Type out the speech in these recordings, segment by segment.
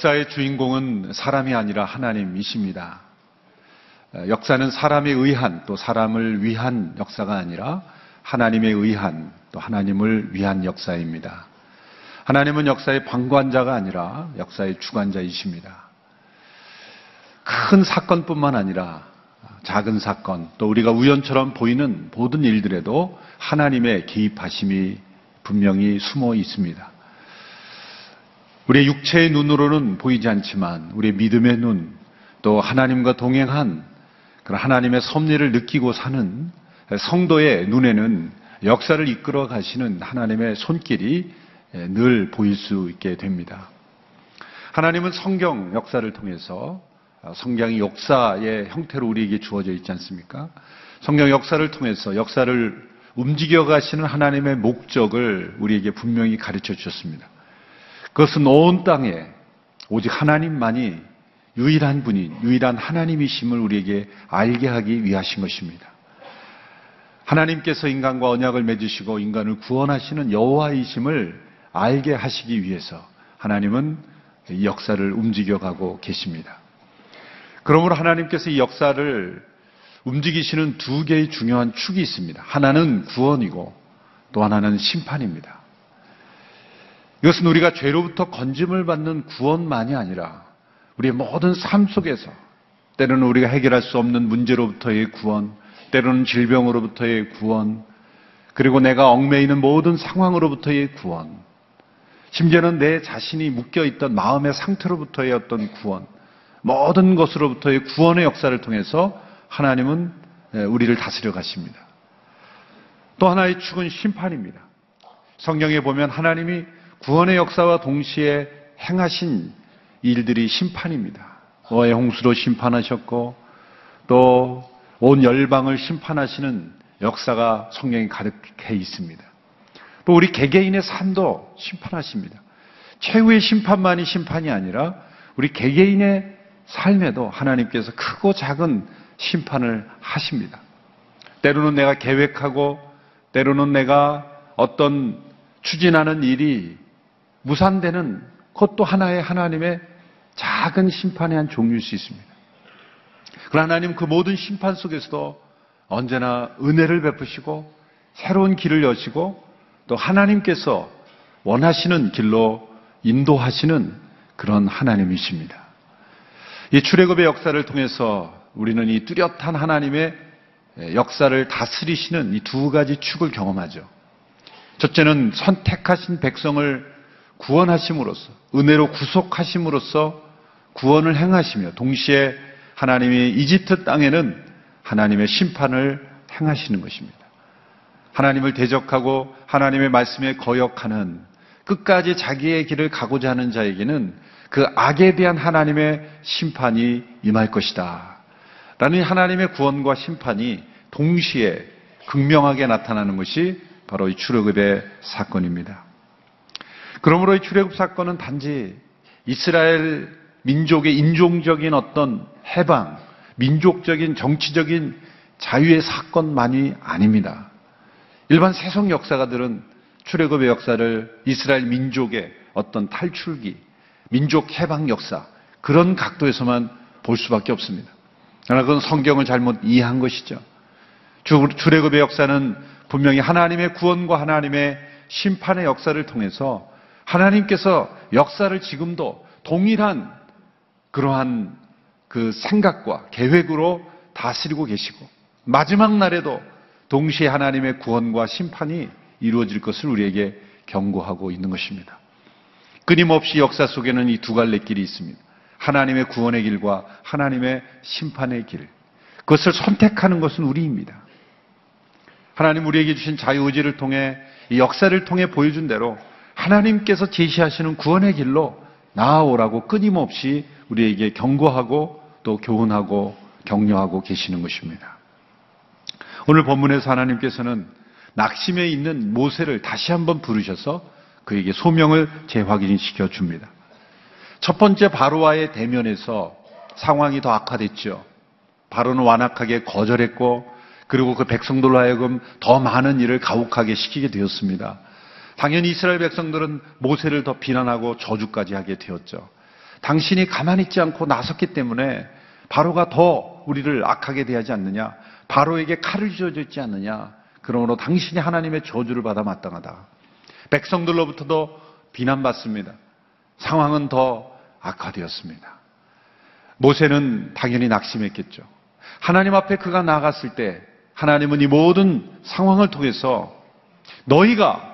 역사의 주인공은 사람이 아니라 하나님이십니다. 역사는 사람에 의한 또 사람을 위한 역사가 아니라 하나님에 의한 또 하나님을 위한 역사입니다. 하나님은 역사의 방관자가 아니라 역사의 주관자이십니다. 큰 사건뿐만 아니라 작은 사건, 또 우리가 우연처럼 보이는 모든 일들에도 하나님의 개입하심이 분명히 숨어 있습니다. 우리의 육체의 눈으로는 보이지 않지만 우리의 믿음의 눈, 또 하나님과 동행한 그런 하나님의 섭리를 느끼고 사는 성도의 눈에는 역사를 이끌어 가시는 하나님의 손길이 늘 보일 수 있게 됩니다. 하나님은 성경 역사를 통해서 성경이 역사의 형태로 우리에게 주어져 있지 않습니까? 성경 역사를 통해서 역사를 움직여 가시는 하나님의 목적을 우리에게 분명히 가르쳐 주셨습니다. 그것은 온 땅에 오직 하나님만이 유일한 분인 유일한 하나님이심을 우리에게 알게 하기 위하신 것입니다. 하나님께서 인간과 언약을 맺으시고 인간을 구원하시는 여호와이심을 알게 하시기 위해서 하나님은 이 역사를 움직여가고 계십니다. 그러므로 하나님께서 이 역사를 움직이시는 두 개의 중요한 축이 있습니다. 하나는 구원이고 또 하나는 심판입니다. 이것은 우리가 죄로부터 건짐을 받는 구원만이 아니라 우리의 모든 삶 속에서 때로는 우리가 해결할 수 없는 문제로부터의 구원, 때로는 질병으로부터의 구원, 그리고 내가 얽매이는 모든 상황으로부터의 구원, 심지어는 내 자신이 묶여있던 마음의 상태로부터의 어떤 구원, 모든 것으로부터의 구원의 역사를 통해서 하나님은 우리를 다스려 가십니다. 또 하나의 축은 심판입니다. 성경에 보면 하나님이 구원의 역사와 동시에 행하신 일들이 심판입니다. 노아의 홍수로 심판하셨고 또 온 열방을 심판하시는 역사가 성경에 가득해 있습니다. 또 우리 개개인의 삶도 심판하십니다. 최후의 심판만이 심판이 아니라 우리 개개인의 삶에도 하나님께서 크고 작은 심판을 하십니다. 때로는 내가 계획하고 때로는 내가 어떤 추진하는 일이 무산되는 그것도 하나의 하나님의 작은 심판의 한 종류일 수 있습니다. 그러나 하나님 그 모든 심판 속에서도 언제나 은혜를 베푸시고 새로운 길을 여시고 또 하나님께서 원하시는 길로 인도하시는 그런 하나님이십니다. 이 출애굽의 역사를 통해서 우리는 이 뚜렷한 하나님의 역사를 다스리시는 이 두 가지 축을 경험하죠. 첫째는 선택하신 백성을 구원하심으로써 은혜로 구속하심으로써 구원을 행하시며 동시에 하나님이 이집트 땅에는 하나님의 심판을 행하시는 것입니다. 하나님을 대적하고 하나님의 말씀에 거역하는 끝까지 자기의 길을 가고자 하는 자에게는 그 악에 대한 하나님의 심판이 임할 것이다. 라는 하나님의 구원과 심판이 동시에 극명하게 나타나는 것이 바로 이 출애굽의 사건입니다. 그러므로 이 출애굽 사건은 단지 이스라엘 민족의 인종적인 어떤 해방, 민족적인 정치적인 자유의 사건만이 아닙니다. 일반 세속 역사가들은 출애굽의 역사를 이스라엘 민족의 어떤 탈출기, 민족 해방 역사 그런 각도에서만 볼 수밖에 없습니다. 그러나 그건 성경을 잘못 이해한 것이죠. 출애굽의 역사는 분명히 하나님의 구원과 하나님의 심판의 역사를 통해서 하나님께서 역사를 지금도 동일한 그러한 그 생각과 계획으로 다스리고 계시고 마지막 날에도 동시에 하나님의 구원과 심판이 이루어질 것을 우리에게 경고하고 있는 것입니다. 끊임없이 역사 속에는 이 두 갈래 길이 있습니다. 하나님의 구원의 길과 하나님의 심판의 길. 그것을 선택하는 것은 우리입니다. 하나님 우리에게 주신 자유의지를 통해 이 역사를 통해 보여준 대로 하나님께서 제시하시는 구원의 길로 나아오라고 끊임없이 우리에게 경고하고 또 교훈하고 격려하고 계시는 것입니다. 오늘 본문에서 하나님께서는 낙심해 있는 모세를 다시 한번 부르셔서 그에게 소명을 재확인시켜 줍니다. 첫 번째 바로와의 대면에서 상황이 더 악화됐죠. 바로는 완악하게 거절했고 그리고 그 백성들로 하여금 더 많은 일을 가혹하게 시키게 되었습니다. 당연히 이스라엘 백성들은 모세를 더 비난하고 저주까지 하게 되었죠. 당신이 가만히 있지 않고 나섰기 때문에 바로가 더 우리를 악하게 대하지 않느냐. 바로에게 칼을 쥐어줬지 않느냐. 그러므로 당신이 하나님의 저주를 받아 마땅하다. 백성들로부터도 비난받습니다. 상황은 더 악화되었습니다. 모세는 당연히 낙심했겠죠. 하나님 앞에 그가 나갔을 때 하나님은 이 모든 상황을 통해서 너희가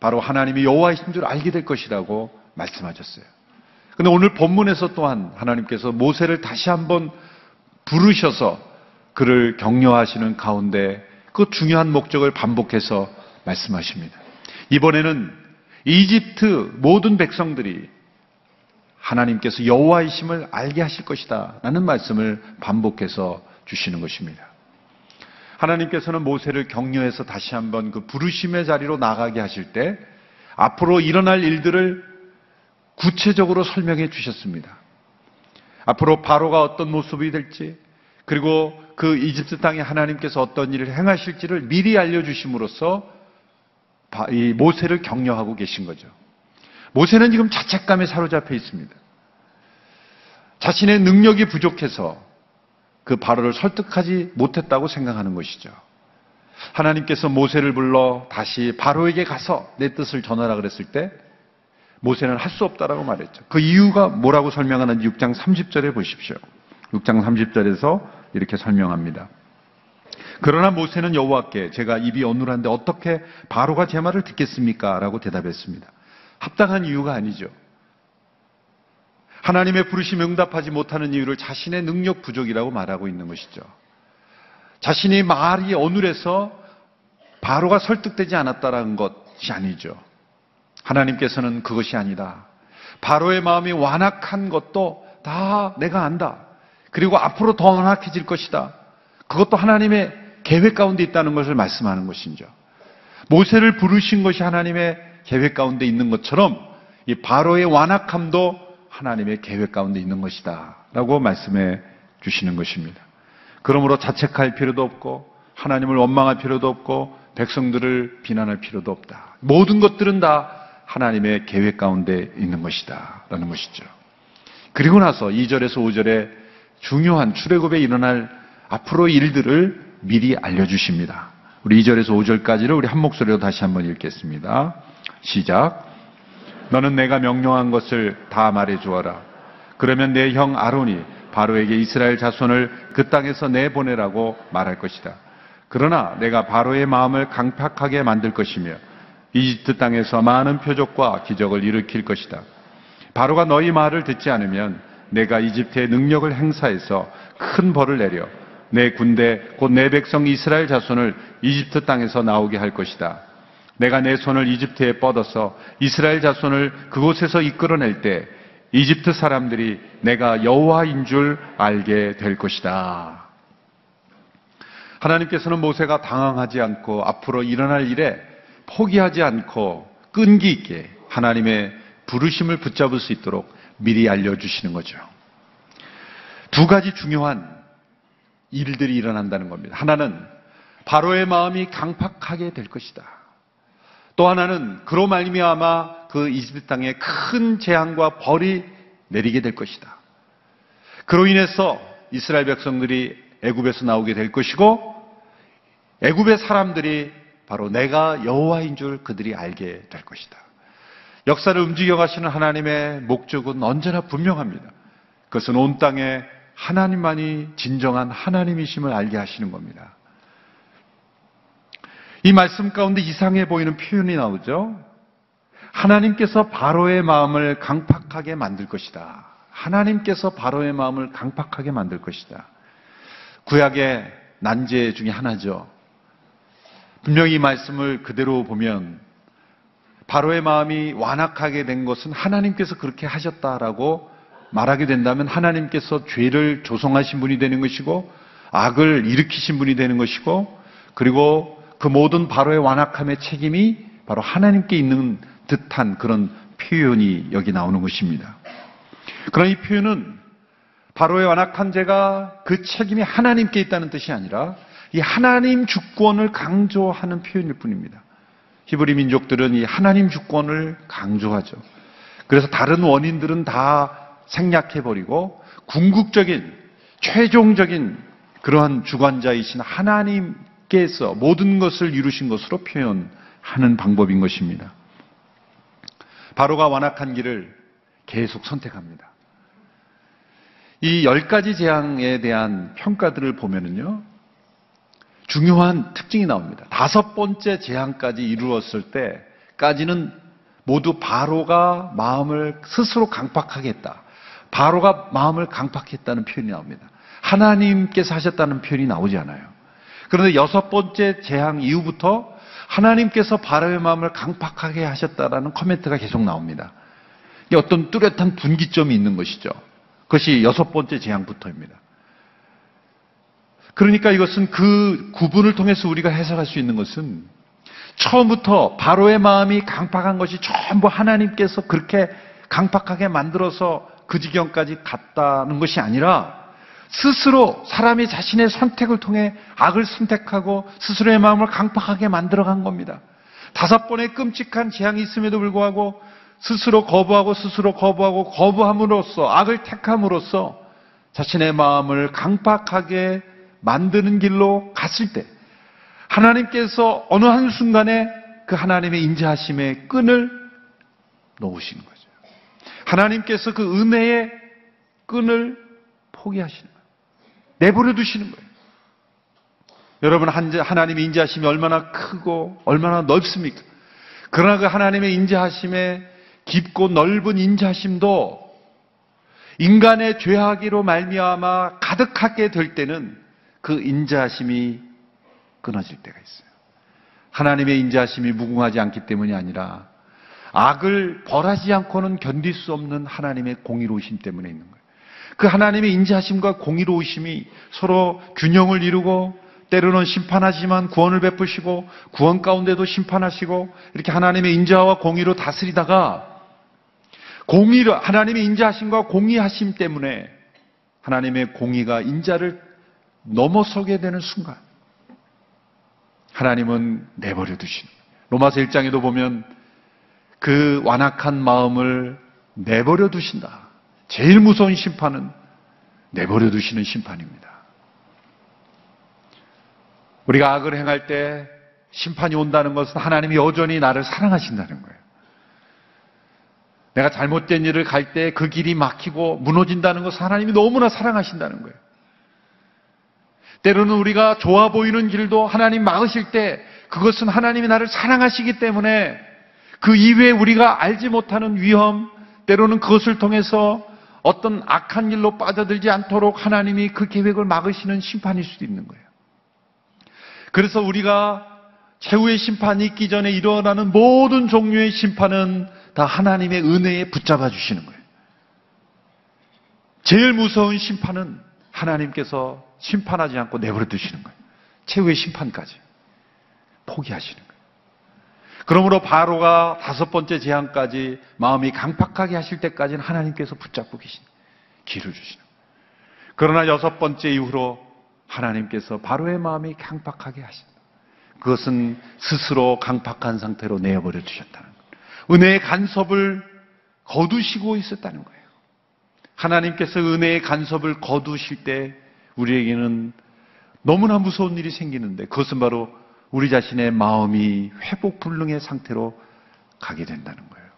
바로 하나님이 여호와이신 줄 알게 될 것이라고 말씀하셨어요. 근데 오늘 본문에서 또한 하나님께서 모세를 다시 한번 부르셔서 그를 격려하시는 가운데 그 중요한 목적을 반복해서 말씀하십니다. 이번에는 이집트 모든 백성들이 하나님께서 여호와이심을 알게 하실 것이다라는 말씀을 반복해서 주시는 것입니다. 하나님께서는 모세를 격려해서 다시 한번 그 부르심의 자리로 나가게 하실 때 앞으로 일어날 일들을 구체적으로 설명해 주셨습니다. 앞으로 바로가 어떤 모습이 될지 그리고 그 이집트 땅에 하나님께서 어떤 일을 행하실지를 미리 알려주심으로써 이 모세를 격려하고 계신 거죠. 모세는 지금 자책감에 사로잡혀 있습니다. 자신의 능력이 부족해서 그 바로를 설득하지 못했다고 생각하는 것이죠. 하나님께서 모세를 불러 다시 바로에게 가서 내 뜻을 전하라 그랬을 때 모세는 할 수 없다라고 말했죠. 그 이유가 뭐라고 설명하는지 6장 30절에 보십시오. 6장 30절에서 이렇게 설명합니다. 그러나 모세는 여호와께 제가 입이 어눌한데 어떻게 바로가 제 말을 듣겠습니까? 라고 대답했습니다. 합당한 이유가 아니죠. 하나님의 부르심에 응답하지 못하는 이유를 자신의 능력 부족이라고 말하고 있는 것이죠. 자신이 말이 어눌해서 바로가 설득되지 않았다라는 것이 아니죠. 하나님께서는 그것이 아니다. 바로의 마음이 완악한 것도 다 내가 안다. 그리고 앞으로 더 완악해질 것이다. 그것도 하나님의 계획 가운데 있다는 것을 말씀하는 것이죠. 모세를 부르신 것이 하나님의 계획 가운데 있는 것처럼 이 바로의 완악함도 하나님의 계획 가운데 있는 것이다. 라고 말씀해 주시는 것입니다. 그러므로 자책할 필요도 없고 하나님을 원망할 필요도 없고 백성들을 비난할 필요도 없다. 모든 것들은 다 하나님의 계획 가운데 있는 것이다. 라는 것이죠. 그리고 나서 2절에서 5절에 중요한 출애굽에 일어날 앞으로 일들을 미리 알려주십니다. 우리 2절에서 5절까지를 우리 한 목소리로 다시 한번 읽겠습니다. 시작. 너는 내가 명령한 것을 다 말해 주어라. 그러면 내 형 아론이 바로에게 이스라엘 자손을 그 땅에서 내보내라고 말할 것이다. 그러나 내가 바로의 마음을 강팍하게 만들 것이며 이집트 땅에서 많은 표적과 기적을 일으킬 것이다. 바로가 너희 말을 듣지 않으면 내가 이집트의 능력을 행사해서 큰 벌을 내려 내 군대 곧 내 백성 이스라엘 자손을 이집트 땅에서 나오게 할 것이다. 내가 내 손을 이집트에 뻗어서 이스라엘 자손을 그곳에서 이끌어낼 때 이집트 사람들이 내가 여호와인 줄 알게 될 것이다. 하나님께서는 모세가 당황하지 않고 앞으로 일어날 일에 포기하지 않고 끈기 있게 하나님의 부르심을 붙잡을 수 있도록 미리 알려주시는 거죠. 두 가지 중요한 일들이 일어난다는 겁니다. 하나는 바로의 마음이 강팍하게 될 것이다. 또 하나는 그로 말미암아 그 이집트 땅에 큰 재앙과 벌이 내리게 될 것이다. 그로 인해서 이스라엘 백성들이 애굽에서 나오게 될 것이고 애굽의 사람들이 바로 내가 여호와인 줄 그들이 알게 될 것이다. 역사를 움직여 가시는 하나님의 목적은 언제나 분명합니다. 그것은 온 땅에 하나님만이 진정한 하나님이심을 알게 하시는 겁니다. 이 말씀 가운데 이상해 보이는 표현이 나오죠. 하나님께서 바로의 마음을 강팍하게 만들 것이다. 하나님께서 바로의 마음을 강팍하게 만들 것이다. 구약의 난제 중에 하나죠. 분명히 이 말씀을 그대로 보면 바로의 마음이 완악하게 된 것은 하나님께서 그렇게 하셨다라고 말하게 된다면 하나님께서 죄를 조성하신 분이 되는 것이고 악을 일으키신 분이 되는 것이고 그리고 그 모든 바로의 완악함의 책임이 바로 하나님께 있는 듯한 그런 표현이 여기 나오는 것입니다. 그러나 이 표현은 바로의 완악한 죄가 그 책임이 하나님께 있다는 뜻이 아니라 이 하나님 주권을 강조하는 표현일 뿐입니다. 히브리 민족들은 이 하나님 주권을 강조하죠. 그래서 다른 원인들은 다 생략해버리고 궁극적인 최종적인 그러한 주관자이신 하나님 께서 모든 것을 이루신 것으로 표현하는 방법인 것입니다. 바로가 완악한 길을 계속 선택합니다. 이 열 가지 재앙에 대한 평가들을 보면은요, 중요한 특징이 나옵니다. 다섯 번째 재앙까지 이루었을 때까지는 모두 바로가 마음을 스스로 강팍하게 했다. 바로가 마음을 강팍했다는 표현이 나옵니다. 하나님께서 하셨다는 표현이 나오지 않아요. 그런데 여섯 번째 재앙 이후부터 하나님께서 바로의 마음을 강팍하게 하셨다라는 코멘트가 계속 나옵니다. 어떤 뚜렷한 분기점이 있는 것이죠. 그것이 여섯 번째 재앙부터입니다. 그러니까 이것은 그 구분을 통해서 우리가 해석할 수 있는 것은 처음부터 바로의 마음이 강팍한 것이 전부 하나님께서 그렇게 강팍하게 만들어서 그 지경까지 갔다는 것이 아니라 스스로 사람이 자신의 선택을 통해 악을 선택하고 스스로의 마음을 강팍하게 만들어간 겁니다. 다섯 번의 끔찍한 재앙이 있음에도 불구하고 스스로 거부하고 스스로 거부하고 거부함으로써 악을 택함으로써 자신의 마음을 강팍하게 만드는 길로 갔을 때 하나님께서 어느 한순간에 그 하나님의 인자하심의 끈을 놓으시는 거죠. 하나님께서 그 은혜의 끈을 포기하시는 거예요. 내버려 두시는 거예요. 여러분, 하나님의 인자하심이 얼마나 크고 얼마나 넓습니까? 그러나 그 하나님의 인자하심의 깊고 넓은 인자하심도 인간의 죄악으로 말미암아 가득하게 될 때는 그 인자하심이 끊어질 때가 있어요. 하나님의 인자하심이 무궁하지 않기 때문이 아니라 악을 벌하지 않고는 견딜 수 없는 하나님의 공의로우심 때문에 있는 거예요. 그 하나님의 인자하심과 공의로우심이 서로 균형을 이루고 때로는 심판하지만 구원을 베푸시고 구원 가운데도 심판하시고 이렇게 하나님의 인자와 공의로 다스리다가 공의로 하나님의 인자하심과 공의하심 때문에 하나님의 공의가 인자를 넘어서게 되는 순간 하나님은 내버려 두시는 로마서 1장에도 보면 그 완악한 마음을 내버려 두신다. 제일 무서운 심판은 내버려 두시는 심판입니다. 우리가 악을 행할 때 심판이 온다는 것은 하나님이 여전히 나를 사랑하신다는 거예요. 내가 잘못된 일을 갈 때 그 길이 막히고 무너진다는 것은 하나님이 너무나 사랑하신다는 거예요. 때로는 우리가 좋아 보이는 길도 하나님 막으실 때 그것은 하나님이 나를 사랑하시기 때문에 그 이외에 우리가 알지 못하는 위험, 때로는 그것을 통해서 어떤 악한 일로 빠져들지 않도록 하나님이 그 계획을 막으시는 심판일 수도 있는 거예요. 그래서 우리가 최후의 심판이 있기 전에 일어나는 모든 종류의 심판은 다 하나님의 은혜에 붙잡아 주시는 거예요. 제일 무서운 심판은 하나님께서 심판하지 않고 내버려 두시는 거예요. 최후의 심판까지 포기하시는 거예요. 그러므로 바로가 다섯 번째 재앙까지 마음이 강팍하게 하실 때까지는 하나님께서 붙잡고 계신 길을 주시는. 그러나 여섯 번째 이후로 하나님께서 바로의 마음이 강팍하게 하신다. 그것은 스스로 강팍한 상태로 내어버려 주셨다는 거예요. 은혜의 간섭을 거두시고 있었다는 거예요. 하나님께서 은혜의 간섭을 거두실 때 우리에게는 너무나 무서운 일이 생기는데 그것은 바로 우리 자신의 마음이 회복 불능의 상태로 가게 된다는 거예요.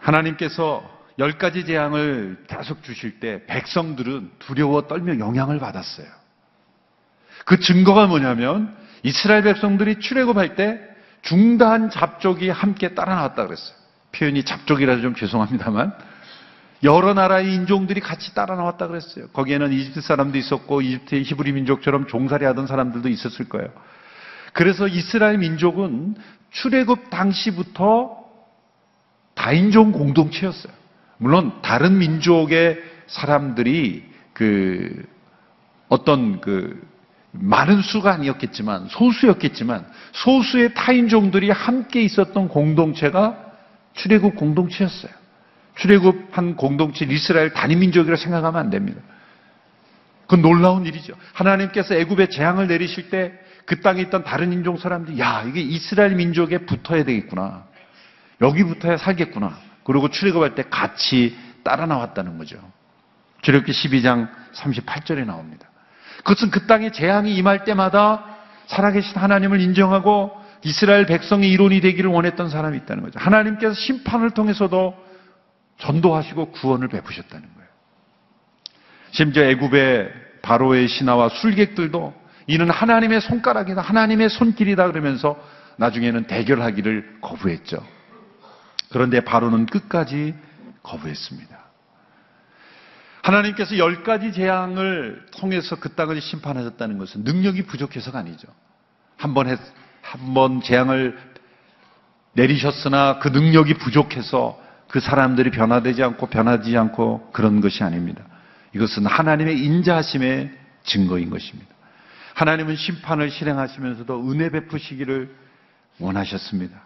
하나님께서 열 가지 재앙을 계속 주실 때 백성들은 두려워 떨며 영향을 받았어요. 그 증거가 뭐냐면 이스라엘 백성들이 출애굽할 때 중단 잡족이 함께 따라 나왔다 그랬어요. 표현이 잡족이라서 좀 죄송합니다만 여러 나라의 인종들이 같이 따라 나왔다 그랬어요. 거기에는 이집트 사람도 있었고 이집트의 히브리 민족처럼 종살이 하던 사람들도 있었을 거예요. 그래서 이스라엘 민족은 출애굽 당시부터 다인종 공동체였어요. 물론 다른 민족의 사람들이 그 어떤 그 많은 수가 아니었겠지만 소수였겠지만 소수의 타인종들이 함께 있었던 공동체가 출애굽 공동체였어요. 출애굽한 공동체 이스라엘 단위민족이라 생각하면 안 됩니다. 그건 놀라운 일이죠. 하나님께서 애굽에 재앙을 내리실 때 그 땅에 있던 다른 인종 사람들이 야 이게 이스라엘 민족에 붙어야 되겠구나. 여기부터야 살겠구나. 그리고 출애굽할 때 같이 따라 나왔다는 거죠. 출애굽기 12장 38절에 나옵니다. 그것은 그 땅에 재앙이 임할 때마다 살아계신 하나님을 인정하고 이스라엘 백성의 이론이 되기를 원했던 사람이 있다는 거죠. 하나님께서 심판을 통해서도 전도하시고 구원을 베푸셨다는 거예요. 심지어 애굽의 바로의 신하와 술객들도 이는 하나님의 손가락이다, 하나님의 손길이다 그러면서 나중에는 대결하기를 거부했죠. 그런데 바로는 끝까지 거부했습니다. 하나님께서 열 가지 재앙을 통해서 그 땅을 심판하셨다는 것은 능력이 부족해서가 아니죠. 한번 했, 한번 재앙을 내리셨으나 그 능력이 부족해서 그 사람들이 변화되지 않고 변하지 않고 그런 것이 아닙니다. 이것은 하나님의 인자하심의 증거인 것입니다. 하나님은 심판을 실행하시면서도 은혜 베푸시기를 원하셨습니다.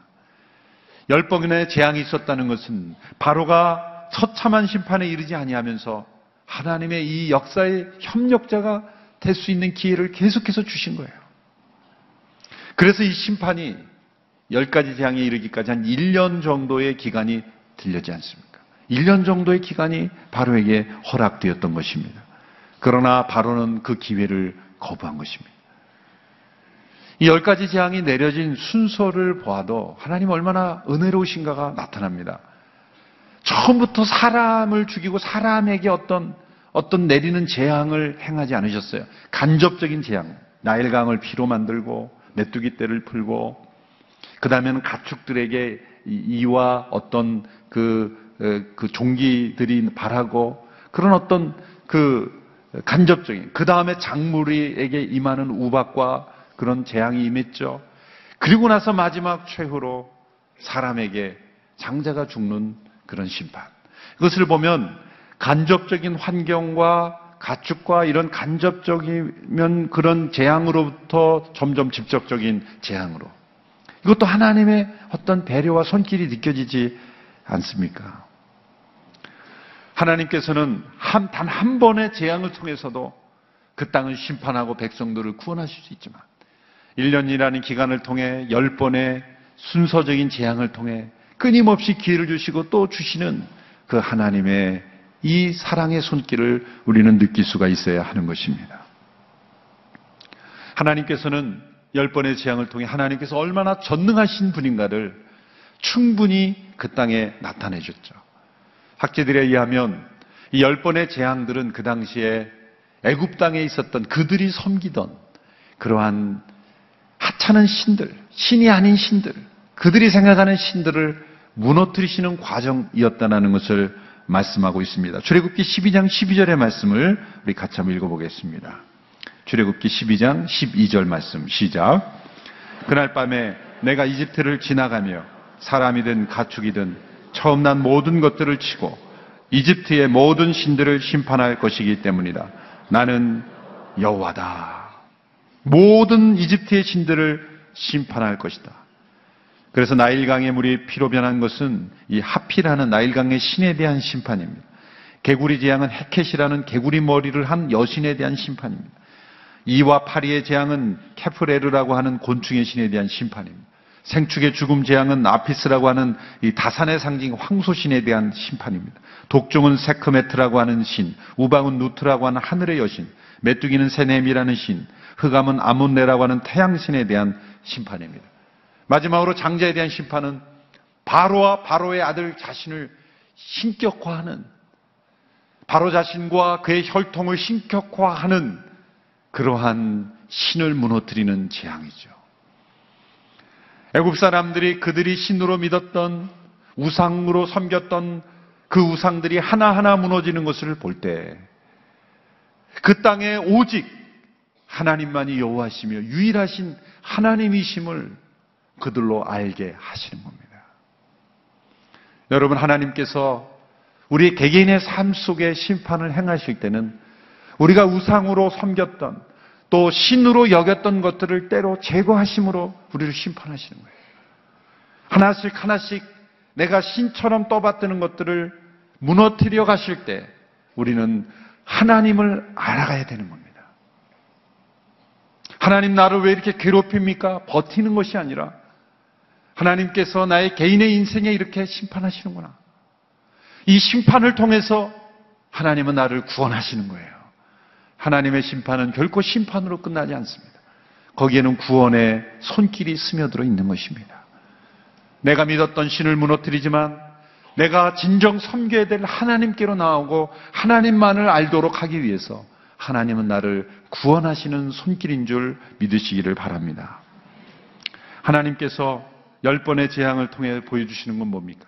열 번의 재앙이 있었다는 것은 바로가 처참한 심판에 이르지 아니하면서 하나님의 이 역사의 협력자가 될 수 있는 기회를 계속해서 주신 거예요. 그래서 이 심판이 열 가지 재앙에 이르기까지 한 1년 정도의 기간이 들려지 않습니까? 1년 정도의 기간이 바로에게 허락되었던 것입니다. 그러나 바로는 그 기회를 거부한 것입니다. 이 열 가지 재앙이 내려진 순서를 보아도 하나님 얼마나 은혜로우신가가 나타납니다. 처음부터 사람을 죽이고 사람에게 어떤 어떤 내리는 재앙을 행하지 않으셨어요. 간접적인 재앙. 나일강을 피로 만들고 메뚜기 떼를 풀고 그 다음에는 가축들에게 이와 어떤 그, 어, 그 종기들이 바라고 그런 어떤 그 간접적인 그 다음에 작물에게 임하는 우박과 그런 재앙이 임했죠. 그리고 나서 마지막 최후로 사람에게 장자가 죽는 그런 심판. 그것을 보면 간접적인 환경과 가축과 이런 간접적이면 그런 재앙으로부터 점점 직접적인 재앙으로. 이것도 하나님의 어떤 배려와 손길이 느껴지지 않습니까? 하나님께서는 한, 단한 번의 재앙을 통해서도 그 땅을 심판하고 백성들을 구원하실 수 있지만 1년이라는 기간을 통해 10번의 순서적인 재앙을 통해 끊임없이 기회를 주시고 또 주시는 그 하나님의 이 사랑의 손길을 우리는 느낄 수가 있어야 하는 것입니다. 하나님께서는 열 번의 재앙을 통해 하나님께서 얼마나 전능하신 분인가를 충분히 그 땅에 나타내 줬죠. 학자들에 의하면 이 열 번의 재앙들은 그 당시에 애굽 땅에 있었던 그들이 섬기던 그러한 하찮은 신들, 신이 아닌 신들, 그들이 생각하는 신들을 무너뜨리시는 과정이었다는 것을 말씀하고 있습니다. 출애굽기 12장 12절의 말씀을 우리 같이 한번 읽어보겠습니다. 출애굽기 12장 12절 말씀 시작. 그날 밤에 내가 이집트를 지나가며 사람이든 가축이든 처음 난 모든 것들을 치고 이집트의 모든 신들을 심판할 것이기 때문이다. 나는 여호와다. 모든 이집트의 신들을 심판할 것이다. 그래서 나일강의 물이 피로 변한 것은 이 하피라는 나일강의 신에 대한 심판입니다. 개구리 재앙은 헤켓이라는 개구리 머리를 한 여신에 대한 심판입니다. 이와 파리의 재앙은 케프레르라고 하는 곤충의 신에 대한 심판입니다. 생축의 죽음 재앙은 아피스라고 하는 이 다산의 상징 황소신에 대한 심판입니다. 독종은 세크메트라고 하는 신, 우방은 누트라고 하는 하늘의 여신, 메뚜기는 세넴이라는 신, 흑암은 아몬네라고 하는 태양신에 대한 심판입니다. 마지막으로 장자에 대한 심판은 바로와 바로의 아들 자신을 신격화하는 바로 자신과 그의 혈통을 신격화하는 그러한 신을 무너뜨리는 재앙이죠. 애굽 사람들이 그들이 신으로 믿었던 우상으로 섬겼던 그 우상들이 하나하나 무너지는 것을 볼 때 그 땅에 오직 하나님만이 여호와시며 유일하신 하나님이심을 그들로 알게 하시는 겁니다. 여러분 하나님께서 우리 개개인의 삶 속에 심판을 행하실 때는 우리가 우상으로 섬겼던 또 신으로 여겼던 것들을 때로 제거하심으로 우리를 심판하시는 거예요. 하나씩 하나씩 내가 신처럼 떠받드는 것들을 무너뜨려 가실 때 우리는 하나님을 알아가야 되는 겁니다. 하나님 나를 왜 이렇게 괴롭힙니까? 버티는 것이 아니라 하나님께서 나의 개인의 인생에 이렇게 심판하시는구나. 이 심판을 통해서 하나님은 나를 구원하시는 거예요. 하나님의 심판은 결코 심판으로 끝나지 않습니다. 거기에는 구원의 손길이 스며들어 있는 것입니다. 내가 믿었던 신을 무너뜨리지만 내가 진정 섬겨야 될 하나님께로 나오고 하나님만을 알도록 하기 위해서 하나님은 나를 구원하시는 손길인 줄 믿으시기를 바랍니다. 하나님께서 열 번의 재앙을 통해 보여주시는 건 뭡니까?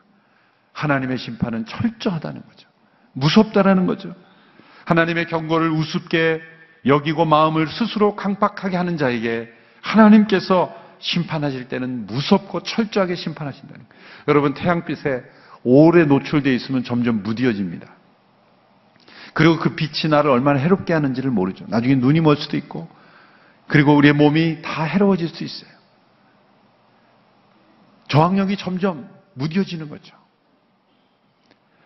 하나님의 심판은 철저하다는 거죠. 무섭다라는 거죠. 하나님의 경고를 우습게 여기고 마음을 스스로 강박하게 하는 자에게 하나님께서 심판하실 때는 무섭고 철저하게 심판하신다는 거예요. 여러분 태양빛에 오래 노출되어 있으면 점점 무디어집니다. 그리고 그 빛이 나를 얼마나 해롭게 하는지를 모르죠. 나중에 눈이 멀 수도 있고 그리고 우리의 몸이 다 해로워질 수 있어요. 저항력이 점점 무뎌지는 거죠.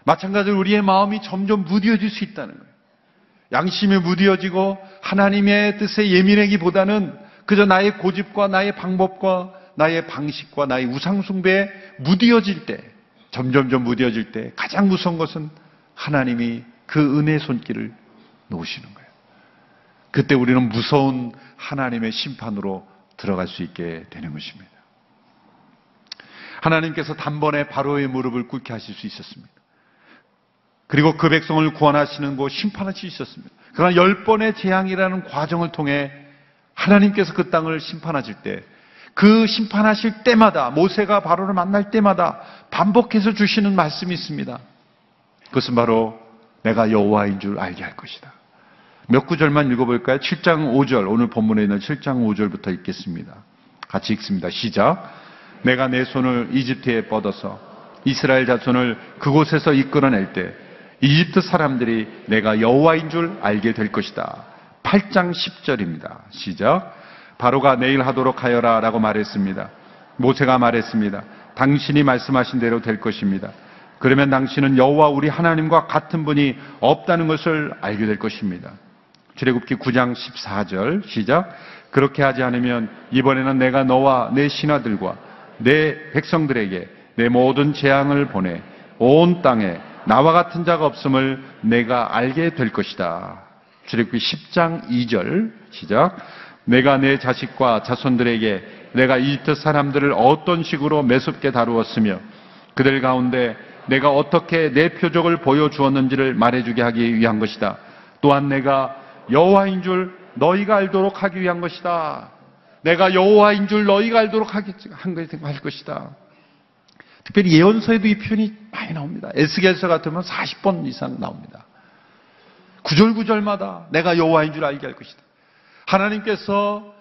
마찬가지로 우리의 마음이 점점 무뎌질 수 있다는 거예요. 양심이 무뎌지고 하나님의 뜻에 예민하기보다는 그저 나의 고집과 나의 방법과 나의 방식과 나의 우상숭배에 무뎌질 때, 점점점 무뎌질 때 가장 무서운 것은 하나님이 그 은혜 손길을 놓으시는 거예요. 그때 우리는 무서운 하나님의 심판으로 들어갈 수 있게 되는 것입니다. 하나님께서 단번에 바로의 무릎을 꿇게 하실 수 있었습니다. 그리고 그 백성을 구원하시는 곳 있었습니다. 그러나 열 번의 재앙이라는 과정을 통해 하나님께서 그 땅을 심판하실 때, 그 심판하실 때마다 모세가 바로를 만날 때마다 반복해서 주시는 말씀이 있습니다. 그것은 바로 내가 여호와인 줄 알게 할 것이다. 몇 구절만 읽어볼까요? 7장 5절 오늘 본문에 있는 7장 5절부터 읽겠습니다. 같이 읽습니다. 시작. 내가 내 손을 이집트에 뻗어서 이스라엘 자손을 그곳에서 이끌어낼 때 이집트 사람들이 내가 여호와인 줄 알게 될 것이다. 8장 10절입니다. 시작. 바로가 내일 하도록 하여라 라고 말했습니다. 모세가 말했습니다. 당신이 말씀하신 대로 될 것입니다. 그러면 당신은 여호와 우리 하나님과 같은 분이 없다는 것을 알게 될 것입니다. 출애굽기 9장 14절 시작. 그렇게 하지 않으면 이번에는 내가 너와 내 신하들과 내 백성들에게 내 모든 재앙을 보내 온 땅에 나와 같은 자가 없음을 내가 알게 될 것이다. 출애굽기 10장 2절 시작. 내가 내 자식과 자손들에게 내가 이집트 사람들을 어떤 식으로 매섭게 다루었으며 그들 가운데 내가 어떻게 내 표적을 보여주었는지를 말해주게 하기 위한 것이다. 또한 내가 여호와인 줄 너희가 알도록 하기 위한 것이다. 내가 여호와인 줄 너희가 알도록 하기 할 것이다. 특별히 예언서에도 이 표현이 많이 나옵니다. 에스겔서 같으면 40번 이상 나옵니다. 구절구절마다 내가 여호와인 줄 알게 할 것이다. 하나님께서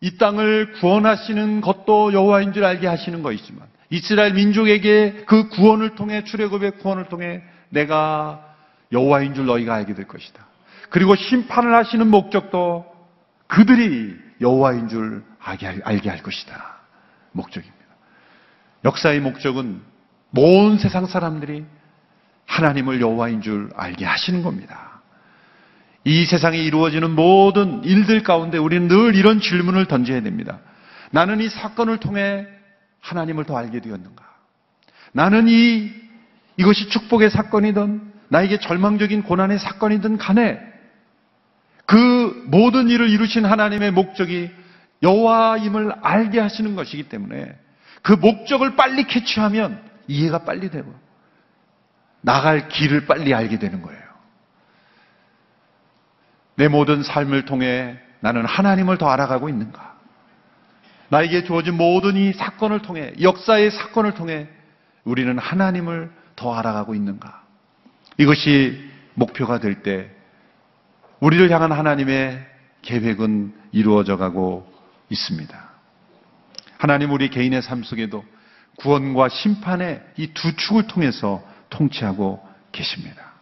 이 땅을 구원하시는 것도 여호와인 줄 알게 하시는 것이지만 이스라엘 민족에게 그 구원을 통해 출애굽의 구원을 통해 내가 여호와인 줄 너희가 알게 될 것이다. 그리고 심판을 하시는 목적도 그들이 여호와인 줄 알게, 할 것이다. 목적입니다. 역사의 목적은 모든 세상 사람들이 하나님을 여호와인 줄 알게 하시는 겁니다. 이 세상에 이루어지는 모든 일들 가운데 우리는 늘 이런 질문을 던져야 됩니다. 나는 이 사건을 통해 하나님을 더 알게 되었는가? 나는 이 이것이 축복의 사건이든 나에게 절망적인 고난의 사건이든 간에 그 모든 일을 이루신 하나님의 목적이 여호와임을 알게 하시는 것이기 때문에 그 목적을 빨리 캐치하면 이해가 빨리 되고 나갈 길을 빨리 알게 되는 거예요. 내 모든 삶을 통해 나는 하나님을 더 알아가고 있는가? 나에게 주어진 모든 이 사건을 통해, 역사의 사건을 통해 우리는 하나님을 더 알아가고 있는가? 이것이 목표가 될 때 우리를 향한 하나님의 계획은 이루어져 가고 있습니다. 하나님 우리 개인의 삶 속에도 구원과 심판의 이 두 축을 통해서 통치하고 계십니다.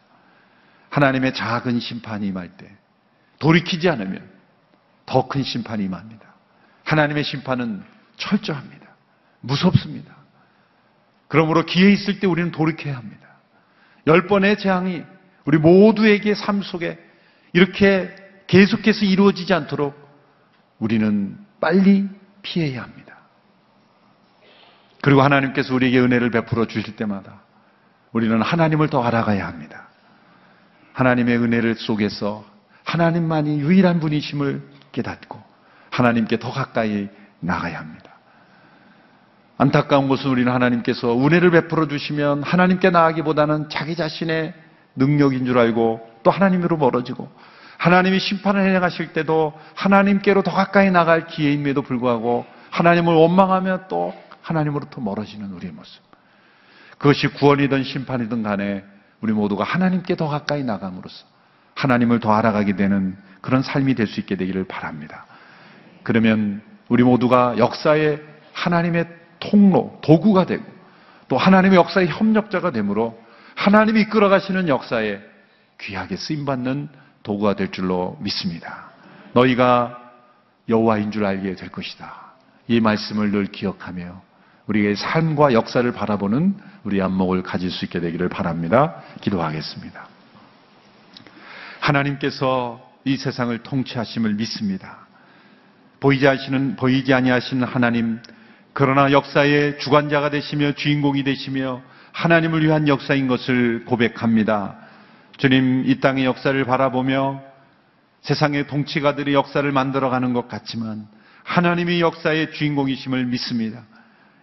하나님의 작은 심판이 임할 때 돌이키지 않으면 더 큰 심판이 임합니다. 하나님의 심판은 철저합니다. 무섭습니다. 그러므로 기회 있을 때 우리는 돌이켜야 합니다. 열 번의 재앙이 우리 모두에게 삶 속에 이렇게 계속해서 이루어지지 않도록 우리는 빨리 피해야 합니다. 그리고 하나님께서 우리에게 은혜를 베풀어 주실 때마다 우리는 하나님을 더 알아가야 합니다. 하나님의 은혜를 속에서 하나님만이 유일한 분이심을 깨닫고 하나님께 더 가까이 나가야 합니다. 안타까운 것은 우리는 하나님께서 은혜를 베풀어 주시면 하나님께 나가기보다는 자기 자신의 능력인 줄 알고 또 하나님으로 멀어지고 하나님이 심판을 해나가실 때도 하나님께로 더 가까이 나갈 기회임에도 불구하고 하나님을 원망하며 또 하나님으로부터 멀어지는 우리의 모습. 그것이 구원이든 심판이든 간에 우리 모두가 하나님께 더 가까이 나감으로써 하나님을 더 알아가게 되는 그런 삶이 될 수 있게 되기를 바랍니다. 그러면 우리 모두가 역사의 하나님의 통로, 도구가 되고 또 하나님의 역사의 협력자가 되므로 하나님이 이끌어 가시는 역사에 귀하게 쓰임 받는 도구가 될 줄로 믿습니다. 너희가 여호와인 줄 알게 될 것이다. 이 말씀을 늘 기억하며 우리의 삶과 역사를 바라보는 우리 안목을 가질 수 있게 되기를 바랍니다. 기도하겠습니다. 하나님께서 이 세상을 통치하심을 믿습니다. 보이지 하시는 보이지 아니하시는 하나님 그러나 역사의 주관자가 되시며 주인공이 되시며 하나님을 위한 역사인 것을 고백합니다. 주님 이 땅의 역사를 바라보며 세상의 통치가들이 역사를 만들어가는 것 같지만 하나님이 역사의 주인공이심을 믿습니다.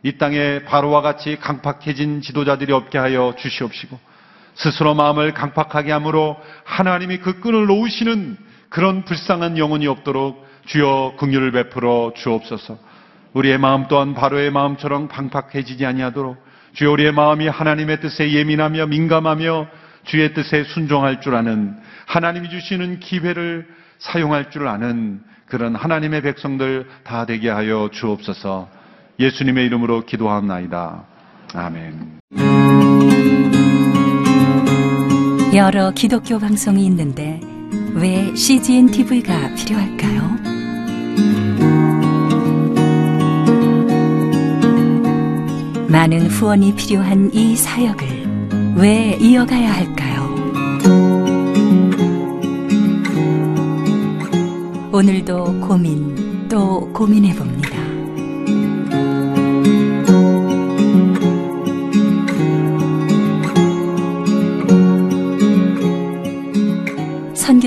이 땅에 바로와 같이 강팍해진 지도자들이 없게 하여 주시옵시고 스스로 마음을 강팍하게 함으로 하나님이 그 끈을 놓으시는 그런 불쌍한 영혼이 없도록 주여 긍휼을 베풀어 주옵소서. 우리의 마음 또한 바로의 마음처럼 강팍해지지 아니하도록 주여 우리의 마음이 하나님의 뜻에 예민하며 민감하며 주의 뜻에 순종할 줄 아는 하나님이 주시는 기회를 사용할 줄 아는 그런 하나님의 백성들 다 되게 하여 주옵소서. 예수님의 이름으로 기도합나이다. 아멘. 여러 기독교 방송이 있는데 왜 CGN TV가 필요할까요? 많은 후원이 필요한 이 사역을 왜 이어가야 할까요? 오늘도 고민 또 고민해 봅니다.